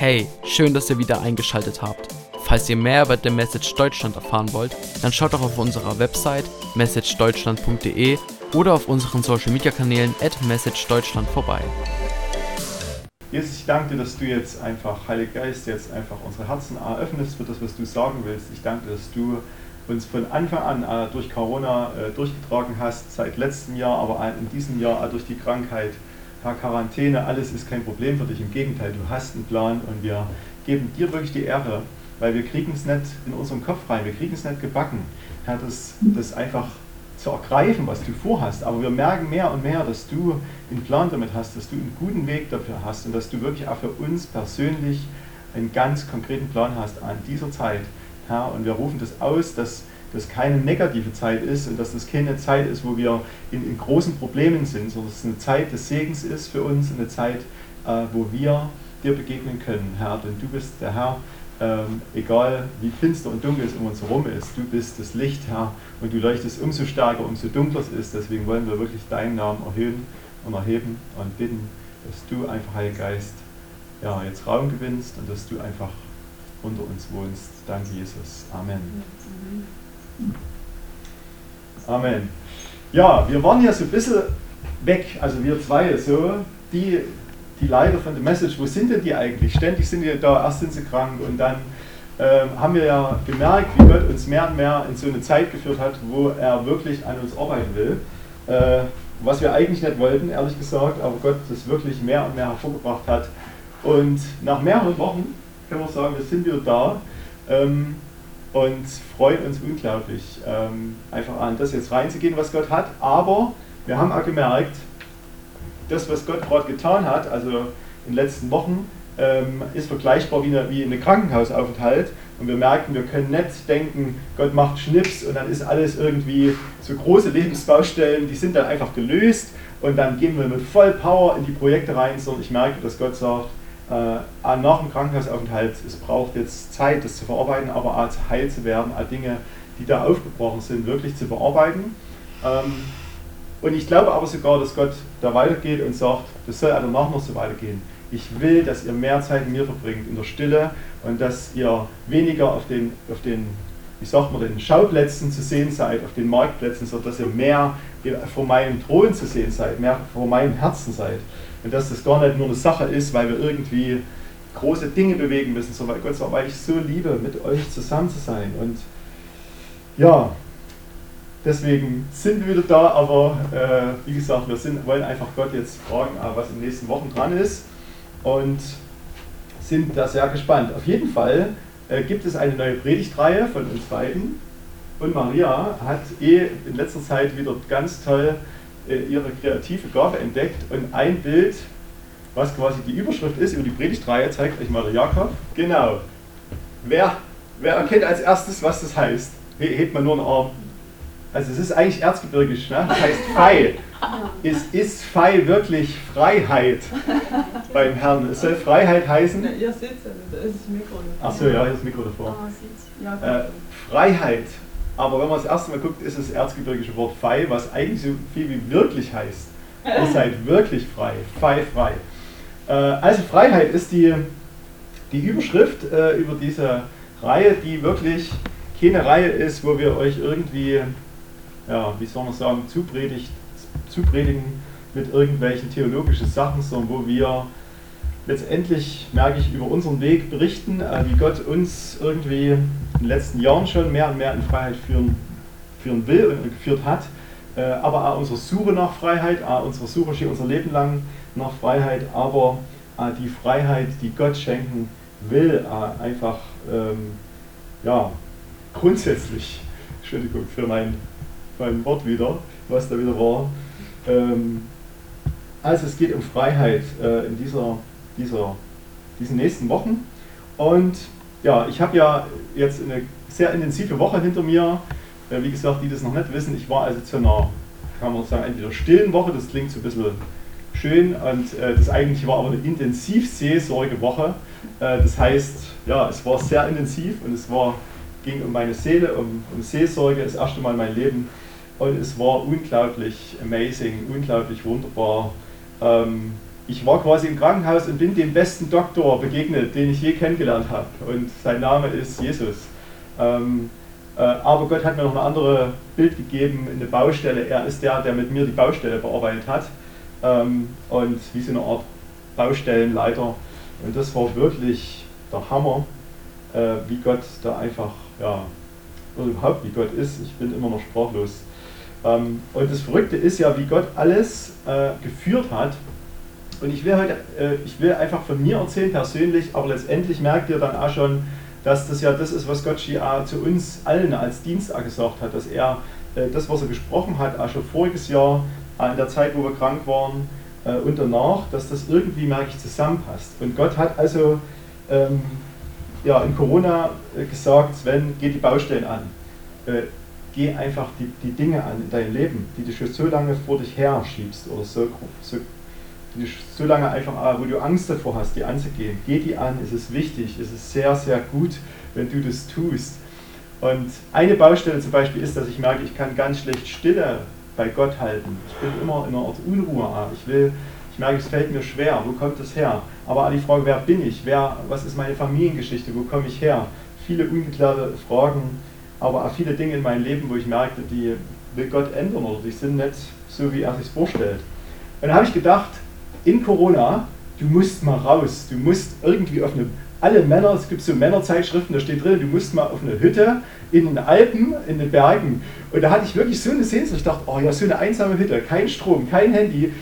Hey, schön, dass ihr wieder eingeschaltet habt. Falls ihr mehr über The Message Deutschland erfahren wollt, dann schaut doch auf unserer Website messagedeutschland.de oder auf unseren Social Media Kanälen at messagedeutschland vorbei. Jesus, ich danke dir, dass du jetzt einfach, Heiliger Geist, jetzt einfach unsere Herzen eröffnest für das, was du sagen willst. Ich danke dir, dass du uns von Anfang an äh, durch Corona äh, durchgetragen hast, seit letztem Jahr, aber in diesem Jahr auch durch die Krankheit. Herr, Quarantäne, alles ist kein Problem für dich. Im Gegenteil, du hast einen Plan und wir geben dir wirklich die Ehre, weil wir kriegen es nicht in unseren Kopf rein, wir kriegen es nicht gebacken, Herr, das, das einfach zu ergreifen, was du vorhast. Aber wir merken mehr und mehr, dass du einen Plan damit hast, dass du einen guten Weg dafür hast und dass du wirklich auch für uns persönlich einen ganz konkreten Plan hast an dieser Zeit. Herr, und wir rufen das aus, dass das keine negative Zeit ist und dass das keine Zeit ist, wo wir in, in großen Problemen sind, sondern dass es eine Zeit des Segens ist für uns, eine Zeit, äh, wo wir dir begegnen können, Herr. Denn du bist der Herr, ähm, egal wie finster und dunkel es um uns herum ist, du bist das Licht, Herr, und du leuchtest umso stärker, umso dunkler es ist. Deswegen wollen wir wirklich deinen Namen erhöhen und erheben und bitten, dass du einfach, Heiliger Geist, ja, jetzt Raum gewinnst und dass du einfach unter uns wohnst. Danke, Jesus. Amen. Amen. Ja, wir waren ja so ein bisschen weg, also wir zwei so, die die Leiter von The Message, wo sind denn die eigentlich? Ständig sind die da, erst sind sie krank und dann ähm, haben wir ja gemerkt, wie Gott uns mehr und mehr in so eine Zeit geführt hat, wo er wirklich an uns arbeiten will. Äh, was wir eigentlich nicht wollten, ehrlich gesagt, aber Gott das wirklich mehr und mehr hervorgebracht hat. Und nach mehreren Wochen können wir sagen, wir sind wieder da ähm, und freuen uns unglaublich, ähm, einfach an das jetzt reinzugehen, was Gott hat. Aber wir haben auch gemerkt, das, was Gott gerade getan hat, also in den letzten Wochen, ähm, ist vergleichbar wie eine, wie eine Krankenhausaufenthalt. Und wir merken, wir können nicht denken, Gott macht Schnips und dann ist alles irgendwie so große Lebensbaustellen, die sind dann einfach gelöst und dann gehen wir mit voll Power in die Projekte rein, sondern ich merke, dass Gott sagt, äh, nach dem Krankenhausaufenthalt, es braucht jetzt Zeit, das zu verarbeiten, aber auch zu heil zu werden, auch Dinge, die da aufgebrochen sind, wirklich zu bearbeiten. Ähm, und ich glaube aber sogar, dass Gott da weitergeht und sagt, das soll danach noch so weitergehen. Ich will, dass ihr mehr Zeit mit mir verbringt in der Stille und dass ihr weniger auf den, auf den wie sagt man, den Schauplätzen zu sehen seid, auf den Marktplätzen, sondern dass ihr mehr vor meinem Thron zu sehen seid, mehr vor meinem Herzen seid. Und dass das gar nicht nur eine Sache ist, weil wir irgendwie große Dinge bewegen müssen, sondern Gott sagt, weil ich so liebe, mit euch zusammen zu sein. Und ja, Deswegen sind wir wieder da, aber äh, wie gesagt, wir sind, wollen einfach Gott jetzt fragen, äh, was in den nächsten Wochen dran ist und sind da sehr gespannt. Auf jeden Fall äh, gibt es eine neue Predigtreihe von uns beiden und Maria hat eh in letzter Zeit wieder ganz toll ihre kreative Gabe entdeckt und ein Bild, was quasi die Überschrift ist über die Predigtreihe, zeigt euch mal der Jakob. Genau. Wer, wer erkennt als erstes, was das heißt? Hebt man nur einen Arm. Also es ist eigentlich erzgebirgisch, ne? das heißt Fei. Es ist Fei wirklich Freiheit beim Herrn. Es soll Freiheit heißen. Ihr seht es da ist das Mikro. Achso, ja, hier ist das Mikro davor. Ah, ja, äh, Freiheit. Aber wenn man das erste Mal guckt, ist das erzgebirgische Wort Fei, was eigentlich so viel wie wirklich heißt. Ihr seid wirklich frei. Fei, frei. Äh, also Freiheit ist die, die Überschrift äh, über diese Reihe, die wirklich keine Reihe ist, wo wir euch irgendwie ja, wie soll man sagen, zupredigt, zupredigen mit irgendwelchen theologischen Sachen, sondern wo wir letztendlich, merke ich, über unseren Weg berichten, äh, wie Gott uns irgendwie in den letzten Jahren schon mehr und mehr in Freiheit führen, führen will und geführt hat. Äh, aber auch unsere Suche nach Freiheit, auch unsere Suche steht unser Leben lang nach Freiheit, aber die Freiheit, die Gott schenken will, einfach ähm, ja, grundsätzlich, Entschuldigung für mein beim Wort wieder, was da wieder war. Ähm, also es geht um Freiheit äh, in dieser, dieser, diesen nächsten Wochen. Und ja, ich habe ja jetzt eine sehr intensive Woche hinter mir. Äh, wie gesagt, die das noch nicht wissen, ich war also zu einer, kann man sagen, entweder stillen Woche, das klingt so ein bisschen schön, und äh, das eigentlich war aber eine Intensivseelsorgewoche. Äh, das heißt, ja, es war sehr intensiv und es war, ging um meine Seele, um, um Seelsorge, das erste Mal in meinem Leben und es war unglaublich amazing, unglaublich wunderbar. Ähm, ich war quasi im Krankenhaus und bin dem besten Doktor begegnet, den ich je kennengelernt habe. Und sein Name ist Jesus. Ähm, äh, aber Gott hat mir noch ein anderes Bild gegeben, eine Baustelle. Er ist der, der mit mir die Baustelle bearbeitet hat. Ähm, und wie so eine Art Baustellenleiter. Und das war wirklich der Hammer, äh, wie Gott da einfach, ja, oder überhaupt wie Gott ist. Ich bin immer noch sprachlos. Ähm, und das Verrückte ist ja, wie Gott alles äh, geführt hat. Und ich will heute, äh, ich will einfach von mir erzählen persönlich, aber letztendlich merkt ihr dann auch schon, dass das ja das ist, was Gott zu uns allen als Dienst gesagt hat, dass er äh, das, was er gesprochen hat, auch schon voriges Jahr, äh, in der Zeit, wo wir krank waren äh, und danach, dass das irgendwie, merke ich, zusammenpasst. Und Gott hat also ähm, ja, in Corona gesagt, Sven, geh die Baustellen an. Äh, geh einfach die, die Dinge an in dein Leben, die du schon so lange vor dich her schiebst oder so, so so lange einfach, ah, wo du Angst davor hast, die anzugehen. Geh die an, es ist wichtig, es ist sehr, sehr gut, wenn du das tust. Und eine Baustelle zum Beispiel ist, dass ich merke, ich kann ganz schlecht Stille bei Gott halten. Ich bin immer in einer Art Unruhe. Ah, ich will, ich merke, es fällt mir schwer. Wo kommt das her? Aber an die Frage, wer bin ich? Wer, was ist meine Familiengeschichte? Wo komme ich her? Viele ungeklärte Fragen, aber auch viele Dinge in meinem Leben, wo ich merkte, die will Gott ändern oder die sind nicht so, wie er sich vorstellt. Und dann habe ich gedacht, in Corona, du musst mal raus, du musst irgendwie auf eine, alle Männer, es gibt so Männerzeitschriften, da steht drin, du musst mal auf eine Hütte in den Alpen, in den Bergen. Und da hatte ich wirklich so eine Sehnsucht, ich dachte, oh ja, so eine einsame Hütte, kein Strom, kein Handy,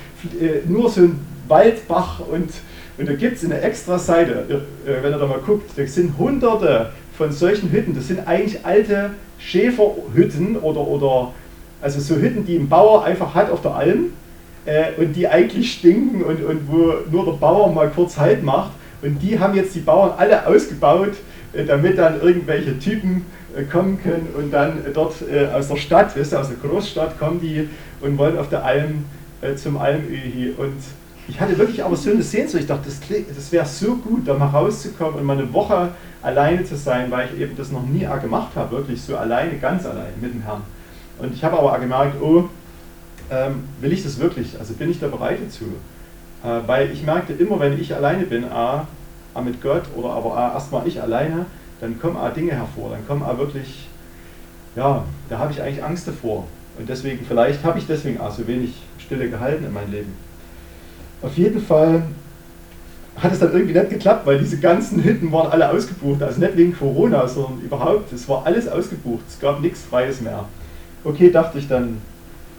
äh, nur so ein Waldbach und, und da gibt es eine extra Seite, äh, wenn ihr da mal guckt, da sind hunderte von solchen Hütten, das sind eigentlich alte Schäferhütten oder, oder also so Hütten, die ein Bauer einfach hat auf der Alm äh, und die eigentlich stinken und, und wo nur der Bauer mal kurz Halt macht. Und die haben jetzt die Bauern alle ausgebaut, äh, damit dann irgendwelche Typen äh, kommen können und dann dort äh, aus der Stadt, weißt du, aus der Großstadt kommen die und wollen auf der Alm äh, zum Almöhi. Und ich hatte wirklich aber so eine Sehnsucht, ich dachte, das, das wäre so gut, da mal rauszukommen und mal eine Woche alleine zu sein, weil ich eben das noch nie gemacht habe, wirklich so alleine, ganz allein mit dem Herrn. Und ich habe aber auch gemerkt, oh, ähm, will ich das wirklich? Also bin ich da bereit dazu? Äh, weil ich merkte immer, wenn ich alleine bin, A, A mit Gott oder aber A, erstmal ich alleine, dann kommen A Dinge hervor, dann kommen A wirklich, ja, da habe ich eigentlich Angst davor. Und deswegen, vielleicht habe ich deswegen auch so wenig Stille gehalten in meinem Leben. Auf jeden Fall hat es dann irgendwie nicht geklappt, weil diese ganzen Hütten waren alle ausgebucht. Also nicht wegen Corona, sondern überhaupt. Es war alles ausgebucht. Es gab nichts Freies mehr. Okay, dachte ich dann,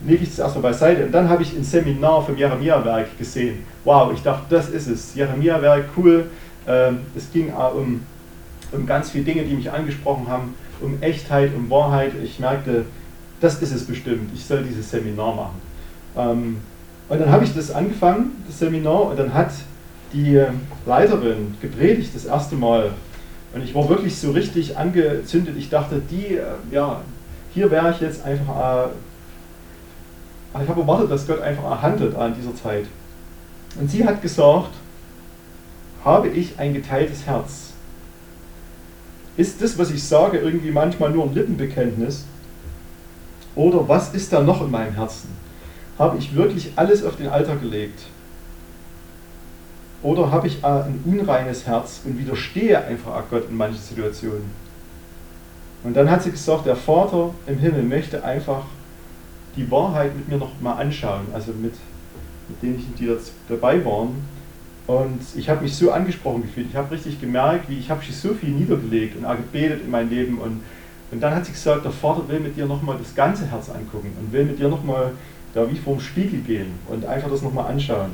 lege ich das erstmal beiseite. Und dann habe ich ein Seminar vom Jeremia-Werk gesehen. Wow, ich dachte, das ist es. Jeremia-Werk, cool. Ähm, es ging um, um ganz viele Dinge, die mich angesprochen haben, um Echtheit, um Wahrheit. Ich merkte, das ist es bestimmt. Ich soll dieses Seminar machen. Ähm, und dann habe ich das angefangen, das Seminar, und dann hat die Leiterin gepredigt das erste Mal. Und ich war wirklich so richtig angezündet. Ich dachte, die, äh, ja, hier wäre ich jetzt einfach äh, ich habe erwartet, dass Gott einfach handelt an dieser Zeit. Und sie hat gesagt, habe ich ein geteiltes Herz? Ist das, was ich sage, irgendwie manchmal nur ein Lippenbekenntnis? Oder was ist da noch in meinem Herzen? Habe ich wirklich alles auf den Alter gelegt? Oder habe ich ein unreines Herz und widerstehe einfach Gott in manchen Situationen? Und dann hat sie gesagt, der Vater im Himmel möchte einfach die Wahrheit mit mir noch mal anschauen, also mit, mit denen, die dabei waren. Und ich habe mich so angesprochen gefühlt. Ich habe richtig gemerkt, wie ich habe so viel niedergelegt und gebetet in mein Leben. Und, und dann hat sie gesagt, der Vater will mit dir nochmal das ganze Herz angucken und will mit dir nochmal da wie vor dem Spiegel gehen und einfach das nochmal anschauen.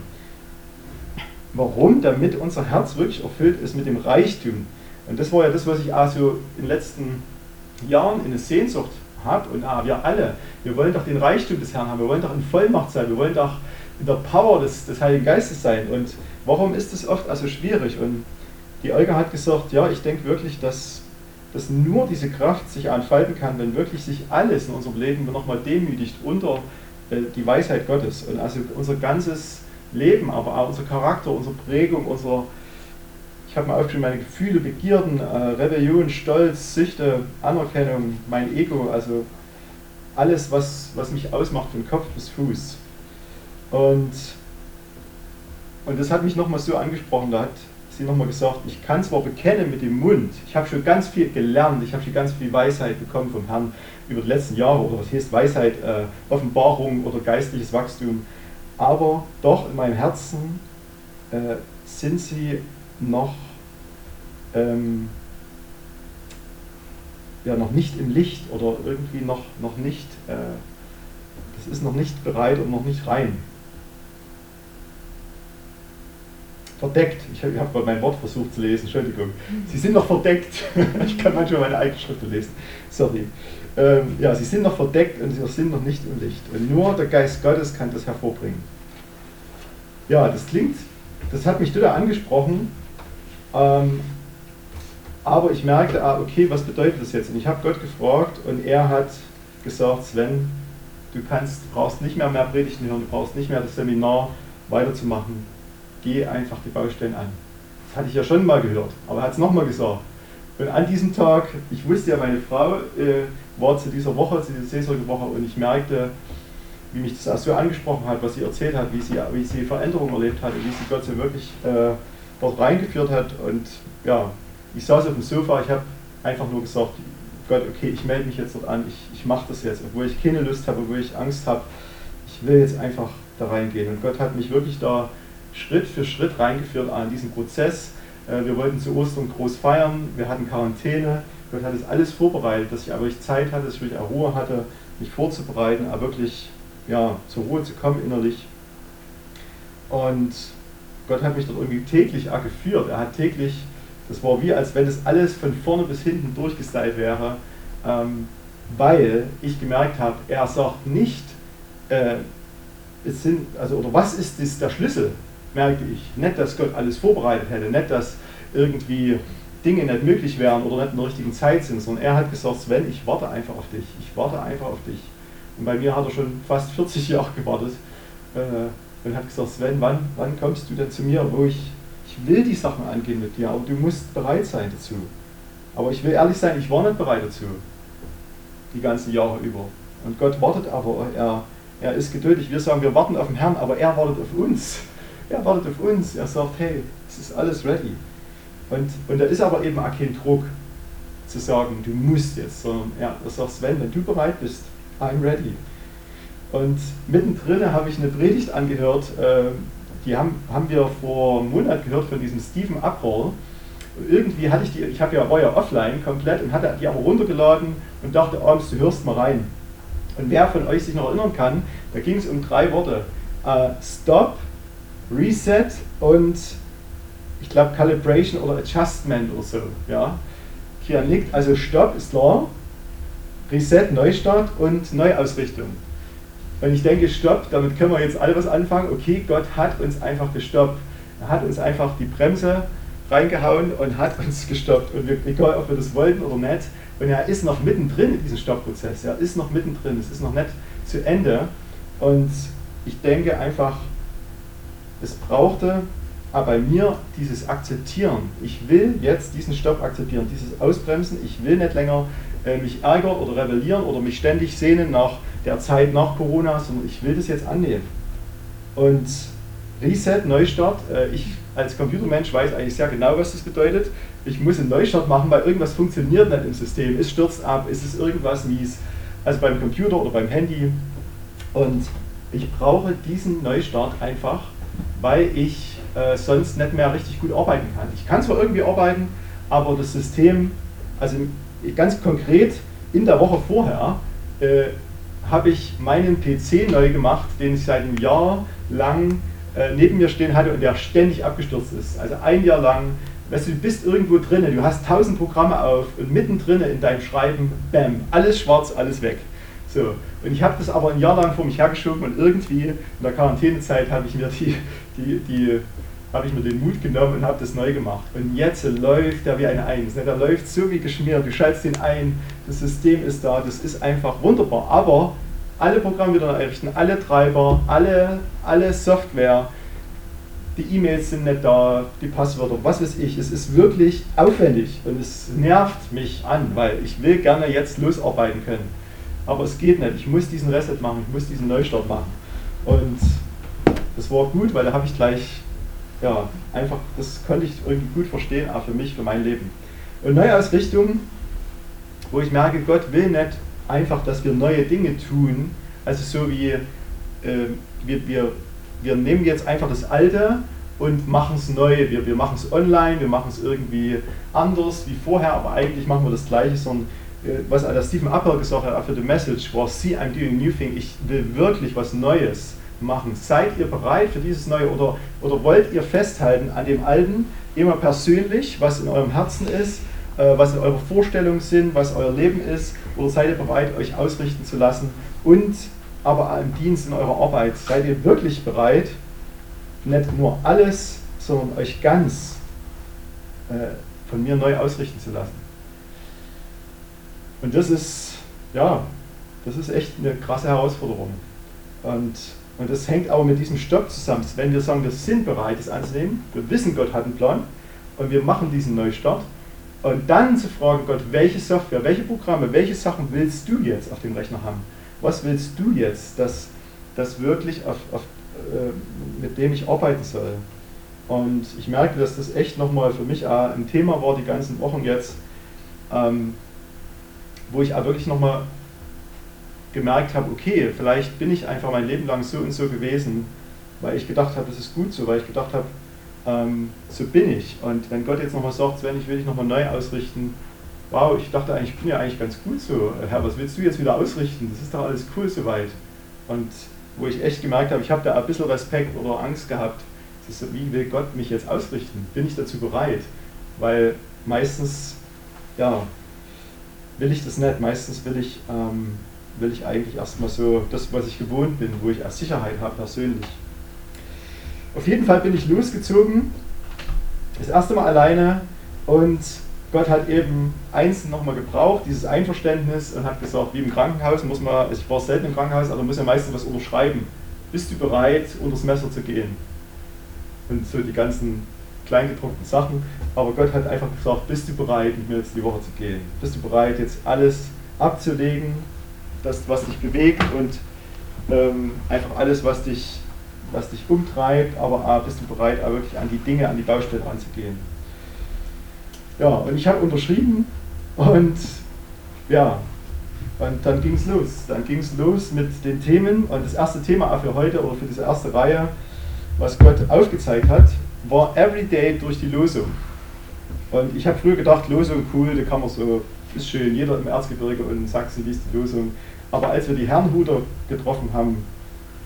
Warum? Damit unser Herz wirklich erfüllt ist mit dem Reichtum. Und das war ja das, was ich also in den letzten Jahren in eine Sehnsucht hat und ah, wir alle, wir wollen doch den Reichtum des Herrn haben, wir wollen doch in Vollmacht sein, wir wollen doch in der Power des, des Heiligen Geistes sein. Und warum ist das oft also schwierig? Und die Olga hat gesagt, ja, ich denke wirklich, dass, dass nur diese Kraft sich entfalten kann, wenn wirklich sich alles in unserem Leben nochmal demütigt unter äh, die Weisheit Gottes. Und also unser ganzes Leben, aber auch unser Charakter, unsere Prägung, unser, ich habe mal aufgeschrieben, meine Gefühle, Begierden, äh, Rebellion, Stolz, Süchte, Anerkennung, mein Ego, also alles, was, was mich ausmacht von Kopf bis Fuß. Und und das hat mich nochmal so angesprochen, da hat sie nochmal gesagt, ich kann zwar bekennen mit dem Mund, ich habe schon ganz viel gelernt, ich habe schon ganz viel Weisheit bekommen vom Herrn über die letzten Jahre, oder was heißt Weisheit, äh, Offenbarung oder geistliches Wachstum, aber doch in meinem Herzen äh, sind sie noch, ähm, ja, noch nicht im Licht oder irgendwie noch, noch nicht, äh, das ist noch nicht bereit und noch nicht rein. verdeckt. Ich habe hab mein Wort versucht zu lesen, Entschuldigung. Sie sind noch verdeckt. ich kann manchmal meine eigene Schrift lesen. Sorry. Ähm, ja, sie sind noch verdeckt und sie sind noch nicht im Licht. Und nur der Geist Gottes kann das hervorbringen. Ja, das klingt, das hat mich total angesprochen. Ähm, aber ich merkte, ah, okay, was bedeutet das jetzt? Und ich habe Gott gefragt und er hat gesagt, Sven, du kannst, brauchst nicht mehr mehr Predigten hören, du brauchst nicht mehr das Seminar weiterzumachen geh einfach die Baustellen an. Das hatte ich ja schon mal gehört, aber er hat es nochmal gesagt. Und an diesem Tag, ich wusste ja, meine Frau äh, war zu dieser Woche, zu dieser Seelsorgewoche und ich merkte, wie mich das auch so angesprochen hat, was sie erzählt hat, wie sie, wie sie Veränderungen erlebt hat und wie sie Gott so wirklich äh, dort reingeführt hat. Und ja, ich saß auf dem Sofa, ich habe einfach nur gesagt, Gott, okay, ich melde mich jetzt dort an, ich, ich mache das jetzt, obwohl ich keine Lust habe, obwohl ich Angst habe. Ich will jetzt einfach da reingehen. Und Gott hat mich wirklich da Schritt für Schritt reingeführt an diesen Prozess. Äh, wir wollten zu Ostern groß feiern, wir hatten Quarantäne, Gott hat das alles vorbereitet, dass ich aber wirklich Zeit hatte, dass ich wirklich Ruhe hatte, mich vorzubereiten, aber wirklich ja, zur Ruhe zu kommen innerlich. Und Gott hat mich dort irgendwie täglich geführt. Er hat täglich, das war wie als wenn das alles von vorne bis hinten durchgestylt wäre, ähm, weil ich gemerkt habe, er sagt nicht, äh, es sind, also, oder was ist das, der Schlüssel? merke ich. Nicht, dass Gott alles vorbereitet hätte, nicht, dass irgendwie Dinge nicht möglich wären oder nicht in der richtigen Zeit sind, sondern er hat gesagt, Sven, ich warte einfach auf dich, ich warte einfach auf dich. Und bei mir hat er schon fast 40 Jahre gewartet äh, und hat gesagt, Sven, wann, wann kommst du denn zu mir, wo ich, ich will die Sachen angehen mit dir, aber du musst bereit sein dazu. Aber ich will ehrlich sein, ich war nicht bereit dazu, die ganzen Jahre über. Und Gott wartet aber, er, er ist geduldig. Wir sagen, wir warten auf den Herrn, aber er wartet auf uns. Er wartet auf uns. Er sagt, hey, es ist alles ready. Und, und da ist aber eben auch kein Druck zu sagen, du musst jetzt, sondern er, er sagt, Sven, wenn du bereit bist, I'm ready. Und mittendrin habe ich eine Predigt angehört, äh, die haben, haben wir vor einem Monat gehört von diesem Stephen Uproll. Irgendwie hatte ich die, ich habe ja, ja offline komplett und hatte die aber runtergeladen und dachte abends, du hörst mal rein. Und wer von euch sich noch erinnern kann, da ging es um drei Worte. Uh, stop, Reset und ich glaube Calibration oder Adjustment oder so. Ja. Hier liegt also Stopp ist klar, Reset, Neustart und Neuausrichtung. Und ich denke, Stopp, damit können wir jetzt alle was anfangen. Okay, Gott hat uns einfach gestoppt. Er hat uns einfach die Bremse reingehauen und hat uns gestoppt. Und wir, egal, ob wir das wollten oder nicht. Und er ist noch mittendrin in diesem Stoppprozess. Er ist noch mittendrin. Es ist noch nicht zu Ende. Und ich denke einfach, es brauchte aber bei mir dieses Akzeptieren. Ich will jetzt diesen Stopp akzeptieren, dieses Ausbremsen. Ich will nicht länger äh, mich ärgern oder rebellieren oder mich ständig sehnen nach der Zeit nach Corona, sondern ich will das jetzt annehmen. Und Reset, Neustart, äh, ich als Computermensch weiß eigentlich sehr genau, was das bedeutet. Ich muss einen Neustart machen, weil irgendwas funktioniert nicht im System. Es stürzt ab, es ist irgendwas mies. Also beim Computer oder beim Handy. Und ich brauche diesen Neustart einfach weil ich äh, sonst nicht mehr richtig gut arbeiten kann. Ich kann zwar irgendwie arbeiten, aber das System, also ganz konkret in der Woche vorher, äh, habe ich meinen PC neu gemacht, den ich seit einem Jahr lang äh, neben mir stehen hatte und der ständig abgestürzt ist. Also ein Jahr lang, weißt du, du bist irgendwo drinnen, du hast tausend Programme auf und mittendrin in deinem Schreiben, bam, alles schwarz, alles weg. So, und ich habe das aber ein Jahr lang vor mich hergeschoben und irgendwie in der Quarantänezeit habe ich mir die, die, die habe ich mir den Mut genommen und habe das neu gemacht. Und jetzt läuft der wie eine Eins. Ne? Der läuft so wie geschmiert. Du schaltest den ein, das System ist da, das ist einfach wunderbar. Aber alle Programme wieder einrichten, alle Treiber, alle, alle Software, die E-Mails sind nicht da, die Passwörter, was weiß ich. Es ist wirklich aufwendig und es nervt mich an, weil ich will gerne jetzt losarbeiten können. Aber es geht nicht. Ich muss diesen Reset machen, ich muss diesen Neustart machen. Und das war gut, weil da habe ich gleich ja, einfach, das konnte ich irgendwie gut verstehen, auch für mich, für mein Leben. Und Neuausrichtung, wo ich merke, Gott will nicht einfach, dass wir neue Dinge tun, also so wie äh, wir, wir, wir nehmen jetzt einfach das Alte und machen es neu. Wir, wir machen es online, wir machen es irgendwie anders wie vorher, aber eigentlich machen wir das Gleiche, sondern äh, was der Stephen Appel gesagt hat, für the message war, see, I'm doing new thing. Ich will wirklich was Neues machen. Seid ihr bereit für dieses Neue oder, oder wollt ihr festhalten an dem Alten, immer persönlich, was in eurem Herzen ist, äh, was in eurer Vorstellung sind, was euer Leben ist, oder seid ihr bereit, euch ausrichten zu lassen und aber im Dienst in eurer Arbeit, seid ihr wirklich bereit, nicht nur alles, sondern euch ganz äh, von mir neu ausrichten zu lassen. Und das ist, ja, das ist echt eine krasse Herausforderung. Und, und das hängt aber mit diesem Stopp zusammen. Wenn wir sagen, wir sind bereit, es anzunehmen, wir wissen, Gott hat einen Plan und wir machen diesen Neustart. Und dann zu fragen, Gott, welche Software, welche Programme, welche Sachen willst du jetzt auf dem Rechner haben? Was willst du jetzt, dass das wirklich auf, auf äh, mit dem ich arbeiten soll. Und ich merke, dass das echt nochmal für mich ein Thema war die ganzen Wochen jetzt, ähm, wo ich auch wirklich nochmal gemerkt habe, okay, vielleicht bin ich einfach mein Leben lang so und so gewesen, weil ich gedacht habe, das ist gut so, weil ich gedacht habe, ähm, so bin ich. Und wenn Gott jetzt nochmal sagt, Sven, ich will dich nochmal neu ausrichten, wow, ich dachte eigentlich, ich bin ja eigentlich ganz gut so. Herr, was willst du jetzt wieder ausrichten? Das ist doch alles cool soweit. Und wo ich echt gemerkt habe, ich habe da ein bisschen Respekt oder Angst gehabt. So, wie will Gott mich jetzt ausrichten? Bin ich dazu bereit? Weil meistens, ja, will ich das nicht. Meistens will ich, ähm, will ich eigentlich erstmal so das, was ich gewohnt bin, wo ich auch Sicherheit habe persönlich. Auf jeden Fall bin ich losgezogen, das erste Mal alleine und Gott hat eben eins nochmal gebraucht, dieses Einverständnis, und hat gesagt, wie im Krankenhaus muss man, ich war selten im Krankenhaus, aber muss ja meistens was unterschreiben. Bist du bereit, unter das Messer zu gehen? Und so die ganzen kleingedruckten Sachen. Aber Gott hat einfach gesagt, bist du bereit, mit mir jetzt die Woche zu gehen? Bist du bereit, jetzt alles abzulegen, das, was dich bewegt und ähm, einfach alles, was dich, was dich umtreibt, aber ah, bist du bereit, auch wirklich an die Dinge, an die Baustelle ranzugehen? Ja, und ich habe unterschrieben und ja, und dann ging es los. Dann ging es los mit den Themen und das erste Thema für heute oder für diese erste Reihe, was Gott aufgezeigt hat, war Everyday durch die Losung. Und ich habe früher gedacht, Losung cool, da kann man so, ist schön, jeder im Erzgebirge und in Sachsen liest die Losung. Aber als wir die Herrnhuter getroffen haben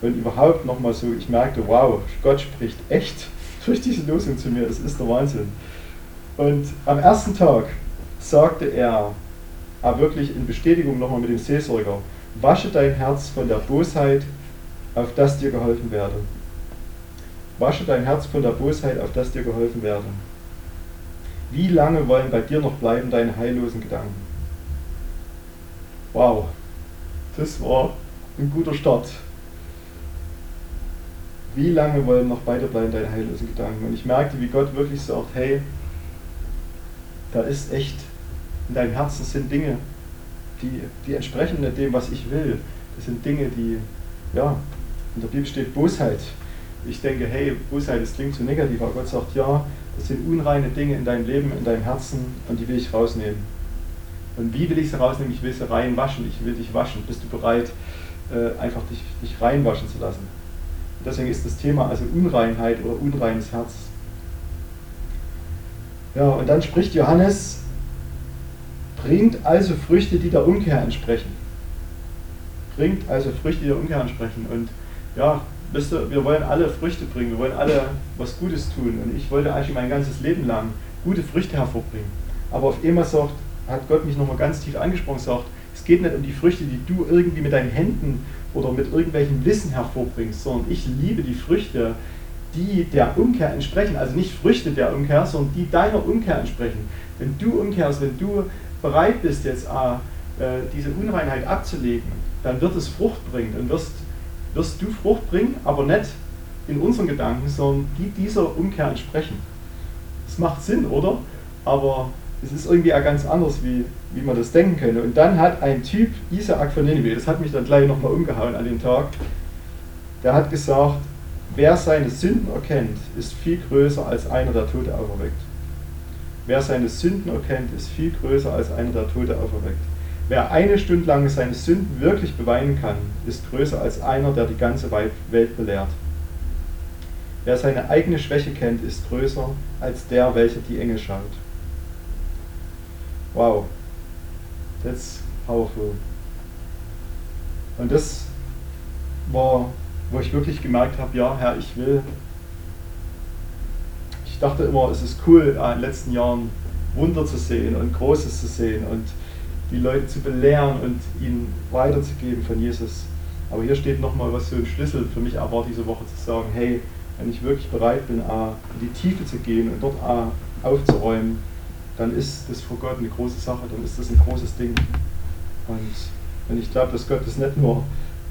und überhaupt nochmal so, ich merkte, wow, Gott spricht echt durch diese Losung zu mir, es ist der Wahnsinn. Und am ersten Tag sagte er, aber wirklich in Bestätigung nochmal mit dem Seelsorger, wasche dein Herz von der Bosheit, auf das dir geholfen werde. Wasche dein Herz von der Bosheit, auf das dir geholfen werde. Wie lange wollen bei dir noch bleiben deine heillosen Gedanken? Wow, das war ein guter Start. Wie lange wollen noch bei bleiben deine heillosen Gedanken? Und ich merkte, wie Gott wirklich sagt, hey, da ist echt, in deinem Herzen sind Dinge, die, die entsprechen nicht dem, was ich will. Das sind Dinge, die, ja, in der Bibel steht Bosheit. Ich denke, hey, Bosheit, das klingt zu negativ, aber Gott sagt, ja, das sind unreine Dinge in deinem Leben, in deinem Herzen und die will ich rausnehmen. Und wie will ich sie rausnehmen? Ich will sie reinwaschen, ich will dich waschen. Bist du bereit, äh, einfach dich, dich reinwaschen zu lassen? Und deswegen ist das Thema also Unreinheit oder unreines Herz ja, und dann spricht Johannes, bringt also Früchte, die der Umkehr entsprechen. Bringt also Früchte, die der Umkehr entsprechen. Und ja, wisst ihr, wir wollen alle Früchte bringen, wir wollen alle was Gutes tun. Und ich wollte eigentlich mein ganzes Leben lang gute Früchte hervorbringen. Aber auf einmal sagt, hat Gott mich nochmal ganz tief angesprochen, sagt, es geht nicht um die Früchte, die du irgendwie mit deinen Händen oder mit irgendwelchem Wissen hervorbringst, sondern ich liebe die Früchte, die der Umkehr entsprechen, also nicht Früchte der Umkehr, sondern die deiner Umkehr entsprechen. Wenn du umkehrst, wenn du bereit bist, jetzt äh, diese Unreinheit abzulegen, dann wird es Frucht bringen. Dann wirst, wirst du Frucht bringen, aber nicht in unseren Gedanken, sondern die dieser Umkehr entsprechen. Das macht Sinn, oder? Aber es ist irgendwie auch ganz anders, wie, wie man das denken könnte. Und dann hat ein Typ, Isaac von Nineveh, das hat mich dann gleich nochmal umgehauen an dem Tag, der hat gesagt, Wer seine Sünden erkennt, ist viel größer als einer, der Tote auferweckt. Wer seine Sünden erkennt, ist viel größer als einer, der Tote auferweckt. Wer eine Stunde lang seine Sünden wirklich beweinen kann, ist größer als einer, der die ganze Welt belehrt. Wer seine eigene Schwäche kennt, ist größer als der, welcher die Engel schaut. Wow, that's powerful. Und das war, wo ich wirklich gemerkt habe, ja, Herr, ich will. Ich dachte immer, es ist cool, in den letzten Jahren Wunder zu sehen und Großes zu sehen und die Leute zu belehren und ihnen weiterzugeben von Jesus. Aber hier steht nochmal was so ein Schlüssel für mich aber diese Woche zu sagen, hey, wenn ich wirklich bereit bin, in die Tiefe zu gehen und dort aufzuräumen, dann ist das vor Gott eine große Sache, dann ist das ein großes Ding. Und wenn ich glaube, dass Gott das nicht nur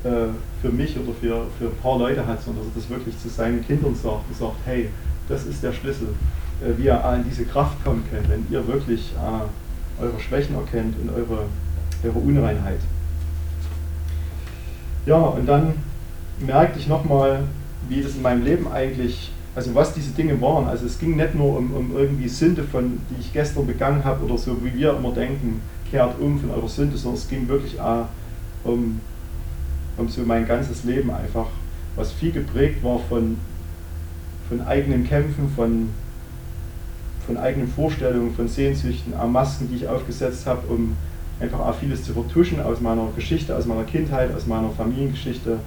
äh, für mich oder für, für ein paar Leute hat, sondern dass er das wirklich zu seinen Kindern sagt und sagt, hey, das ist der Schlüssel, äh, wie ihr an diese Kraft kommen könnt, wenn ihr wirklich äh, eure Schwächen erkennt und eure, eure Unreinheit. Ja, und dann merkte ich nochmal, wie das in meinem Leben eigentlich, also was diese Dinge waren. Also es ging nicht nur um, um irgendwie Sünde, von, die ich gestern begangen habe oder so, wie wir immer denken, kehrt um von eurer Sünde, sondern es ging wirklich auch um, um so mein ganzes Leben einfach, was viel geprägt war von, von eigenen Kämpfen, von, von eigenen Vorstellungen, von Sehnsüchten, auch Masken, die ich aufgesetzt habe, um einfach auch vieles zu vertuschen aus meiner Geschichte, aus meiner Kindheit, aus meiner Familiengeschichte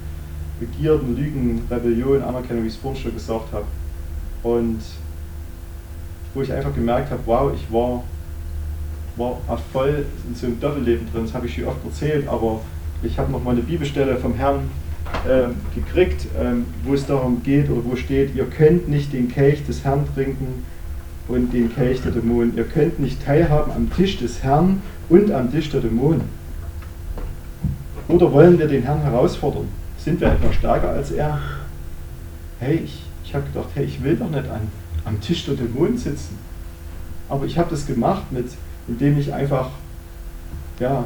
Begierden, Lügen, Rebellion, Anerkennung, wie ich es vorhin schon gesagt habe. Und wo ich einfach gemerkt habe, wow, ich war, war voll in so einem Doppelleben drin, das habe ich schon oft erzählt, aber ich habe noch mal eine Bibelstelle vom Herrn äh, gekriegt, äh, wo es darum geht oder wo steht, ihr könnt nicht den Kelch des Herrn trinken und den Kelch der Dämonen. Ihr könnt nicht teilhaben am Tisch des Herrn und am Tisch der Dämonen. Oder wollen wir den Herrn herausfordern? sind wir etwa stärker als er? Hey, ich, ich habe gedacht, hey, ich will doch nicht an, am Tisch der Dämonen sitzen. Aber ich habe das gemacht, mit, indem ich einfach ja,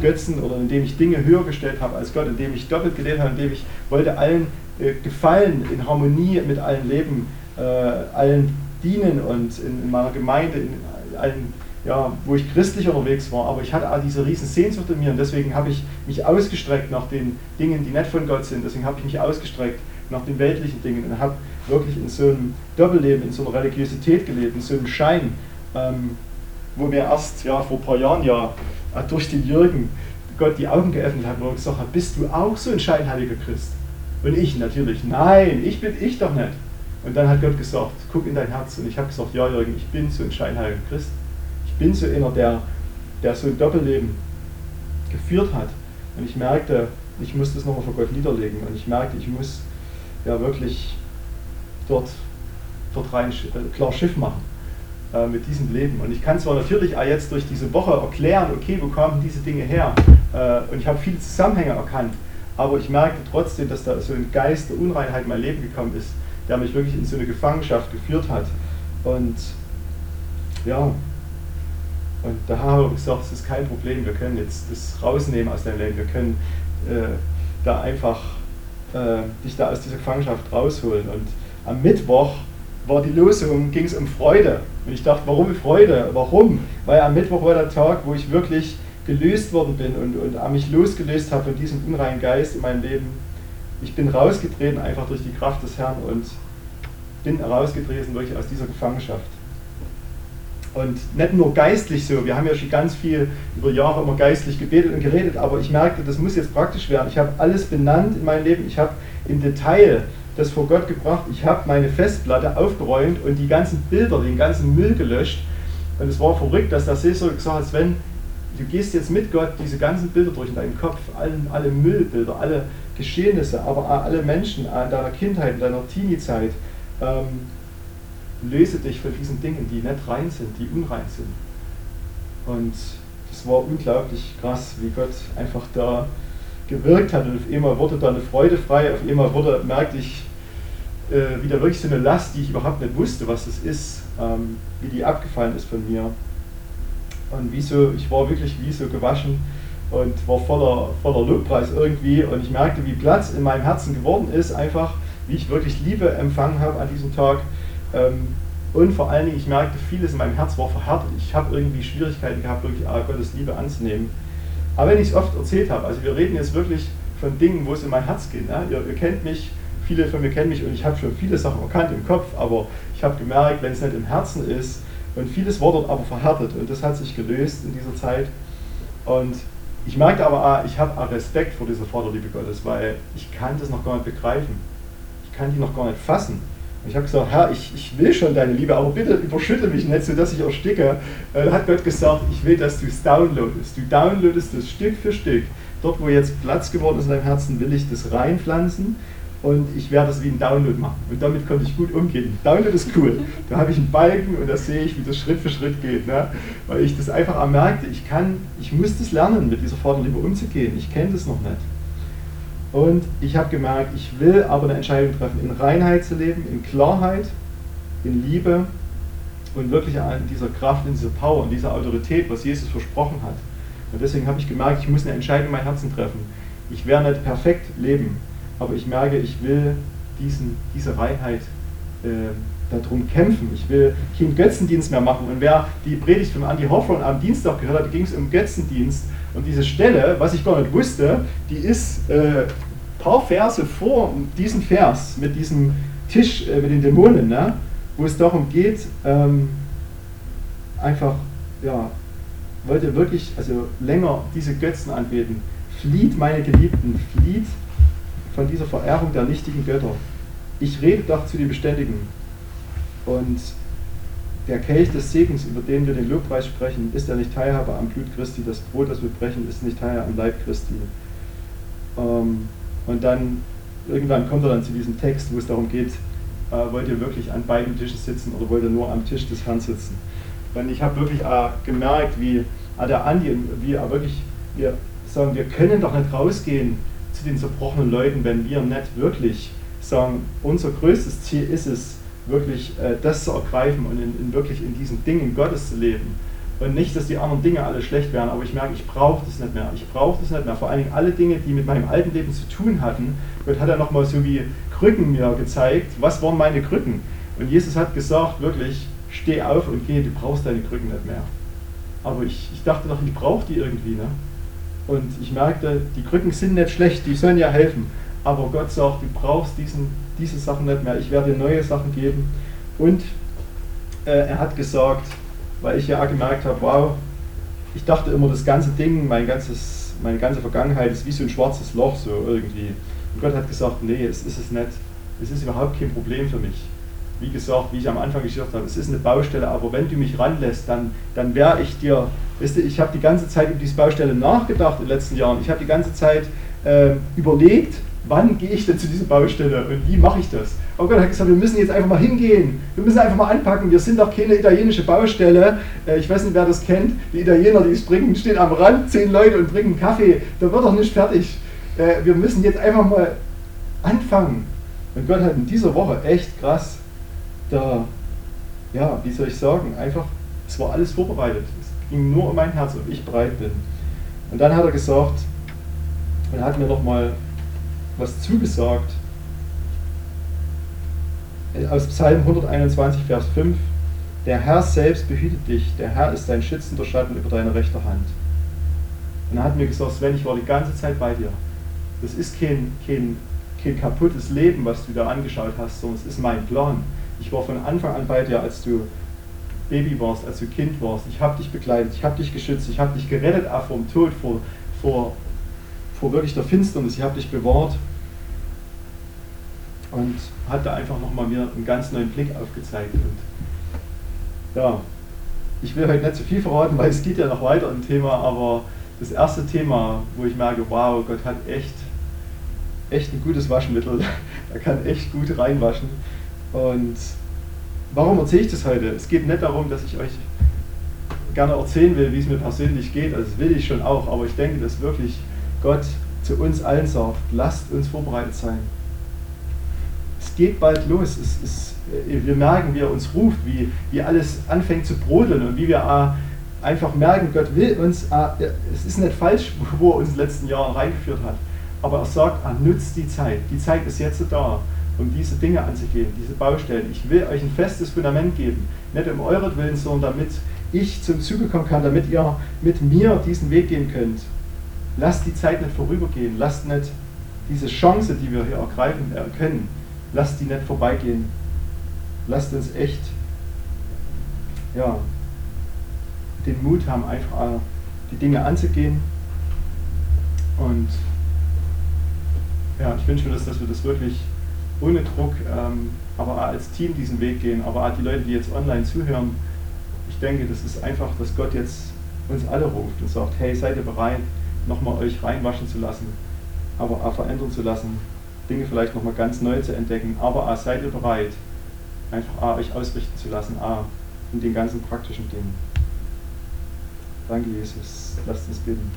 Götzen oder indem ich Dinge höher gestellt habe als Gott, indem ich doppelt gelebt habe, indem ich wollte allen äh, gefallen, in Harmonie mit allen leben, äh, allen dienen und in, in meiner Gemeinde, in allen ja, wo ich christlich unterwegs war, aber ich hatte all diese riesen Sehnsucht in mir und deswegen habe ich mich ausgestreckt nach den Dingen, die nicht von Gott sind. Deswegen habe ich mich ausgestreckt nach den weltlichen Dingen und habe wirklich in so einem Doppelleben, in so einer Religiosität gelebt, in so einem Schein, ähm, wo mir erst ja, vor ein paar Jahren ja äh, durch den Jürgen Gott die Augen geöffnet hat, er gesagt hat, bist du auch so ein scheinheiliger Christ? Und ich natürlich, nein, ich bin ich doch nicht. Und dann hat Gott gesagt, guck in dein Herz. Und ich habe gesagt, ja Jürgen, ich bin so ein scheinheiliger Christ bin so einer, der, der so ein Doppelleben geführt hat. Und ich merkte, ich muss das nochmal vor Gott niederlegen. Und ich merkte, ich muss ja wirklich dort, dort rein äh, klar Schiff machen äh, mit diesem Leben. Und ich kann zwar natürlich auch jetzt durch diese Woche erklären, okay, wo kamen diese Dinge her? Äh, und ich habe viele Zusammenhänge erkannt. Aber ich merkte trotzdem, dass da so ein Geist der Unreinheit in mein Leben gekommen ist, der mich wirklich in so eine Gefangenschaft geführt hat. Und ja, und da haben wir gesagt, es ist kein Problem, wir können jetzt das rausnehmen aus deinem Leben, wir können äh, da einfach äh, dich da aus dieser Gefangenschaft rausholen. Und am Mittwoch war die Losung, ging es um Freude. Und ich dachte, warum Freude? Warum? Weil am Mittwoch war der Tag, wo ich wirklich gelöst worden bin und, und mich losgelöst habe von diesem unreinen Geist in meinem Leben. Ich bin rausgetreten einfach durch die Kraft des Herrn und bin rausgetreten wirklich aus dieser Gefangenschaft. Und nicht nur geistlich so, wir haben ja schon ganz viel über Jahre immer geistlich gebetet und geredet, aber ich merkte, das muss jetzt praktisch werden. Ich habe alles benannt in meinem Leben, ich habe im Detail das vor Gott gebracht, ich habe meine Festplatte aufgeräumt und die ganzen Bilder, den ganzen Müll gelöscht. Und es war verrückt, dass das so gesagt hat, Sven, du gehst jetzt mit Gott diese ganzen Bilder durch in deinem Kopf, alle, alle Müllbilder, alle Geschehnisse, aber auch alle Menschen in deiner Kindheit, in deiner Teenie-Zeit. Ähm, löse dich von diesen Dingen, die nicht rein sind, die unrein sind. Und das war unglaublich krass, wie Gott einfach da gewirkt hat. Und auf einmal wurde da eine Freude frei, auf einmal wurde, merkte ich äh, wieder wirklich so eine Last, die ich überhaupt nicht wusste, was das ist, ähm, wie die abgefallen ist von mir. Und wie so, ich war wirklich wie so gewaschen und war voller, voller Lobpreis irgendwie. Und ich merkte, wie Platz in meinem Herzen geworden ist, einfach wie ich wirklich Liebe empfangen habe an diesem Tag. Ähm, und vor allen Dingen, ich merkte, vieles in meinem Herz war verhärtet. Ich habe irgendwie Schwierigkeiten gehabt, wirklich Gottes Liebe anzunehmen. Aber wenn ich es oft erzählt habe, also wir reden jetzt wirklich von Dingen, wo es in mein Herz geht. Ne? Ihr, ihr, kennt mich, viele von mir kennen mich und ich habe schon viele Sachen erkannt im Kopf, aber ich habe gemerkt, wenn es nicht im Herzen ist und vieles wurde dort aber verhärtet und das hat sich gelöst in dieser Zeit. Und ich merkte aber, ah, ich habe Respekt vor dieser Vaterliebe Gottes, weil ich kann das noch gar nicht begreifen. Ich kann die noch gar nicht fassen. Und ich habe gesagt, Herr, ich, ich will schon deine Liebe, aber bitte überschütte mich nicht, sodass ich ersticke. Äh, hat Gott gesagt, ich will, dass du es downloadest. Du downloadest das Stück für Stück. Dort, wo jetzt Platz geworden ist in deinem Herzen, will ich das reinpflanzen und ich werde das wie ein Download machen. Und damit konnte ich gut umgehen. Download ist cool. Da habe ich einen Balken und da sehe ich, wie das Schritt für Schritt geht. Ne? Weil ich das einfach merkte, ich kann, ich muss das lernen, mit dieser Vaterliebe umzugehen. Ich kenne das noch nicht. Und ich habe gemerkt, ich will aber eine Entscheidung treffen, in Reinheit zu leben, in Klarheit, in Liebe und wirklich an dieser Kraft, in dieser Power, in dieser Autorität, was Jesus versprochen hat. Und deswegen habe ich gemerkt, ich muss eine Entscheidung in mein Herzen treffen. Ich werde nicht perfekt leben, aber ich merke, ich will diesen, diese Reinheit äh, darum kämpfen. Ich will keinen Götzendienst mehr machen. Und wer die Predigt von Andy Hoffmann am Dienstag gehört hat, ging es um Götzendienst. Und diese Stelle, was ich gar nicht wusste, die ist äh, paar Verse vor diesem Vers mit diesem Tisch äh, mit den Dämonen, ne? wo es darum geht, ähm, einfach, ja, wollte wirklich also länger diese Götzen anbeten. Flieht, meine Geliebten, flieht von dieser Verehrung der nichtigen Götter. Ich rede doch zu den Beständigen. Und der Kelch des Segens, über den wir den Lobpreis sprechen, ist er nicht Teilhaber am Blut Christi. Das Brot, das wir brechen, ist nicht Teilhaber am Leib Christi. Ähm, und dann, irgendwann kommt er dann zu diesem Text, wo es darum geht, äh, wollt ihr wirklich an beiden Tischen sitzen oder wollt ihr nur am Tisch des Herrn sitzen? Und ich habe wirklich äh, gemerkt, wie äh, der Andi, wie er wirklich, wir sagen, wir können doch nicht rausgehen zu den zerbrochenen Leuten, wenn wir nicht wirklich sagen, unser größtes Ziel ist es, wirklich äh, das zu ergreifen und in, in, wirklich in diesen Dingen Gottes zu leben. Und nicht, dass die anderen Dinge alle schlecht wären, aber ich merke, ich brauche das nicht mehr. Ich brauche das nicht mehr. Vor allen Dingen alle Dinge, die mit meinem alten Leben zu tun hatten. Gott hat ja nochmal so wie Krücken mir gezeigt. Was waren meine Krücken? Und Jesus hat gesagt, wirklich, steh auf und geh, du brauchst deine Krücken nicht mehr. Aber ich, ich dachte doch, ich brauche die irgendwie. Ne? Und ich merkte, die Krücken sind nicht schlecht, die sollen ja helfen. Aber Gott sagt, du brauchst diesen, diese Sachen nicht mehr. Ich werde dir neue Sachen geben. Und äh, er hat gesagt, weil ich ja gemerkt habe, wow, ich dachte immer, das ganze Ding, mein ganzes, meine ganze Vergangenheit ist wie so ein schwarzes Loch, so irgendwie. Und Gott hat gesagt, nee, es ist es nicht. Es ist überhaupt kein Problem für mich. Wie gesagt, wie ich am Anfang gesagt habe, es ist eine Baustelle, aber wenn du mich ranlässt, dann, dann wäre ich dir, weißt du, ich habe die ganze Zeit über diese Baustelle nachgedacht in den letzten Jahren. Ich habe die ganze Zeit äh, überlegt, wann gehe ich denn zu dieser Baustelle und wie mache ich das? Oh Gott hat gesagt, wir müssen jetzt einfach mal hingehen. Wir müssen einfach mal anpacken. Wir sind doch keine italienische Baustelle. Äh, ich weiß nicht, wer das kennt. Die Italiener, die es bringen, stehen am Rand, zehn Leute und bringen Kaffee. Da wird doch nicht fertig. Äh, wir müssen jetzt einfach mal anfangen. Und Gott hat in dieser Woche echt krass da, ja, wie soll ich sagen, einfach, es war alles vorbereitet. Ging nur um mein Herz, ob ich bereit bin. Und dann hat er gesagt, und hat mir nochmal was zugesagt, aus Psalm 121, Vers 5, der Herr selbst behütet dich, der Herr ist dein schützender Schatten über deine rechte Hand. Und er hat mir gesagt, Sven, ich war die ganze Zeit bei dir. Das ist kein, kein, kein kaputtes Leben, was du da angeschaut hast, sondern es ist mein Plan. Ich war von Anfang an bei dir, als du Baby warst, als du Kind warst. Ich habe dich begleitet, ich habe dich geschützt, ich habe dich gerettet auch vom Tod, vor, vor, vor wirklich der Finsternis, ich habe dich bewahrt und hat da einfach nochmal mir einen ganz neuen Blick aufgezeigt. Und ja, ich will heute nicht zu viel verraten, weil es geht ja noch weiter im Thema, aber das erste Thema, wo ich merke, wow, Gott hat echt, echt ein gutes Waschmittel, er kann echt gut reinwaschen. Und warum erzähle ich das heute? Es geht nicht darum, dass ich euch gerne erzählen will, wie es mir persönlich geht, also das will ich schon auch, aber ich denke, dass wirklich Gott zu uns allen sagt, lasst uns vorbereitet sein es geht bald los. Es, es, wir merken, wie er uns ruft, wie, wie alles anfängt zu brodeln und wie wir einfach merken, Gott will uns, es ist nicht falsch, wo er uns in den letzten Jahren reingeführt hat, aber er sagt, er nutzt die Zeit. Die Zeit ist jetzt da. Um diese Dinge anzugehen, diese Baustellen. Ich will euch ein festes Fundament geben, nicht um euren Willen, sondern damit ich zum Zuge kommen kann, damit ihr mit mir diesen Weg gehen könnt. Lasst die Zeit nicht vorübergehen, lasst nicht diese Chance, die wir hier ergreifen können, lasst die nicht vorbeigehen. Lasst uns echt ja, den Mut haben, einfach die Dinge anzugehen. Und ja, ich wünsche mir, das, dass wir das wirklich ohne Druck, ähm, aber auch als Team diesen Weg gehen, aber auch die Leute, die jetzt online zuhören, ich denke, das ist einfach, dass Gott jetzt uns alle ruft und sagt, hey, seid ihr bereit, nochmal euch reinwaschen zu lassen, aber auch verändern zu lassen, Dinge vielleicht nochmal ganz neu zu entdecken, aber auch seid ihr bereit, einfach auch euch ausrichten zu lassen, auch in den ganzen praktischen Dingen. Danke, Jesus. Lasst uns bitten.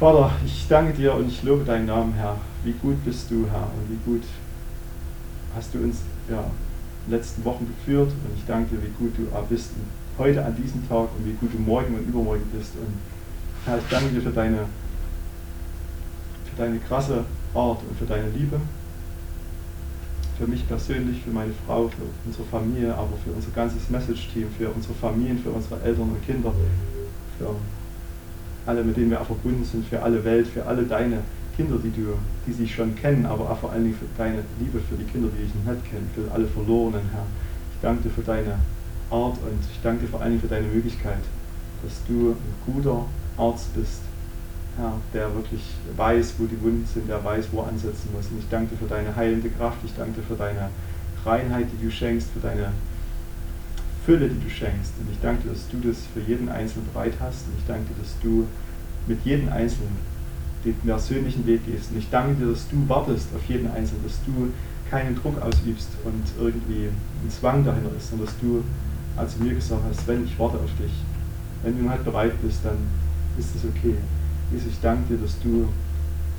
Vater, ich danke dir und ich lobe deinen Namen, Herr. Wie gut bist du, Herr, und wie gut hast du uns ja, in den letzten Wochen geführt. Und ich danke dir, wie gut du bist heute an diesem Tag und wie gut du morgen und übermorgen bist. Und Herr, ich danke dir für deine, für deine krasse Art und für deine Liebe für mich persönlich, für meine Frau, für unsere Familie, aber für unser ganzes Message-Team, für unsere Familien, für unsere Eltern und Kinder, für alle, mit denen wir auch verbunden sind, für alle Welt, für alle deine Kinder, die du, die sich schon kennen, aber auch vor allen Dingen für deine Liebe für die Kinder, die ich nicht kenne, für alle Verlorenen, Herr. Ich danke dir für deine Art und ich danke dir vor allen Dingen für deine Möglichkeit, dass du ein guter Arzt bist, ja, der wirklich weiß, wo die Wunden sind, der weiß, wo er ansetzen muss. Und ich danke dir für deine heilende Kraft, ich danke dir für deine Reinheit, die du schenkst, für deine Fülle, die du schenkst. Und ich danke dir, dass du das für jeden Einzelnen bereit hast. Und ich danke dir, dass du mit jedem Einzelnen den persönlichen Weg gehst. Und ich danke dir, dass du wartest auf jeden Einzelnen, dass du keinen Druck ausübst und irgendwie ein Zwang dahinter ist, sondern dass du, als du mir gesagt hast, wenn ich warte auf dich, wenn du halt bereit bist, dann ist es okay. Jesus, ich danke dir, dass du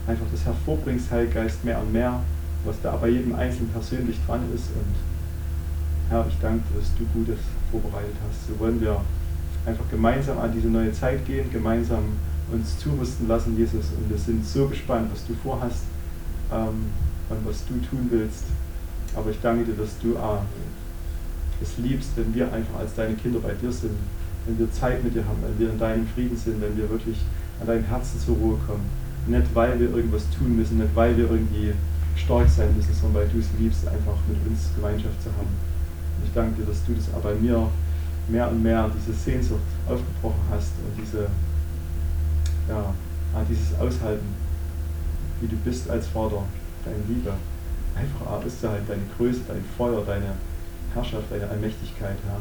einfach das hervorbringst, Heilgeist, mehr und mehr, was da bei jedem Einzelnen persönlich dran ist. Und Herr, ich danke dir, dass du Gutes vorbereitet hast. So wollen wir einfach gemeinsam an diese neue Zeit gehen, gemeinsam uns zurüsten lassen, Jesus. Und wir sind so gespannt, was du vorhast ähm, und was du tun willst. Aber ich danke dir, dass du ah, es liebst, wenn wir einfach als deine Kinder bei dir sind, wenn wir Zeit mit dir haben, wenn wir in deinem Frieden sind, wenn wir wirklich an deinem Herzen zur Ruhe kommen. Nicht, weil wir irgendwas tun müssen, nicht, weil wir irgendwie stark sein müssen, sondern weil du es liebst, einfach mit uns Gemeinschaft zu haben. Ich danke dir, dass du das auch bei mir mehr und mehr diese Sehnsucht aufgebrochen hast und diese, ja, dieses Aushalten, wie du bist als Vater, deine Liebe, einfach auszuhalten, deine Größe, dein Feuer, deine Herrschaft, deine Allmächtigkeit, Herr.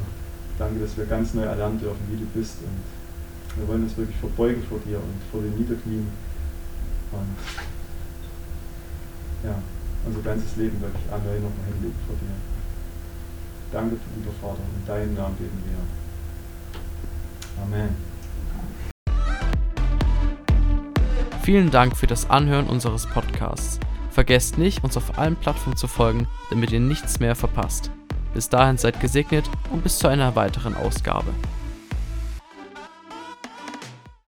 Danke, dass wir ganz neu erlernen dürfen, wie du bist und wir wollen uns wirklich verbeugen vor dir und vor den Niederknien und ja, unser ganzes Leben wirklich neu nochmal hinlegen vor dir. Danke, lieber Vater, in deinem Namen beten wir. Amen. Vielen Dank für das Anhören unseres Podcasts. Vergesst nicht, uns auf allen Plattformen zu folgen, damit ihr nichts mehr verpasst. Bis dahin seid gesegnet und bis zu einer weiteren Ausgabe.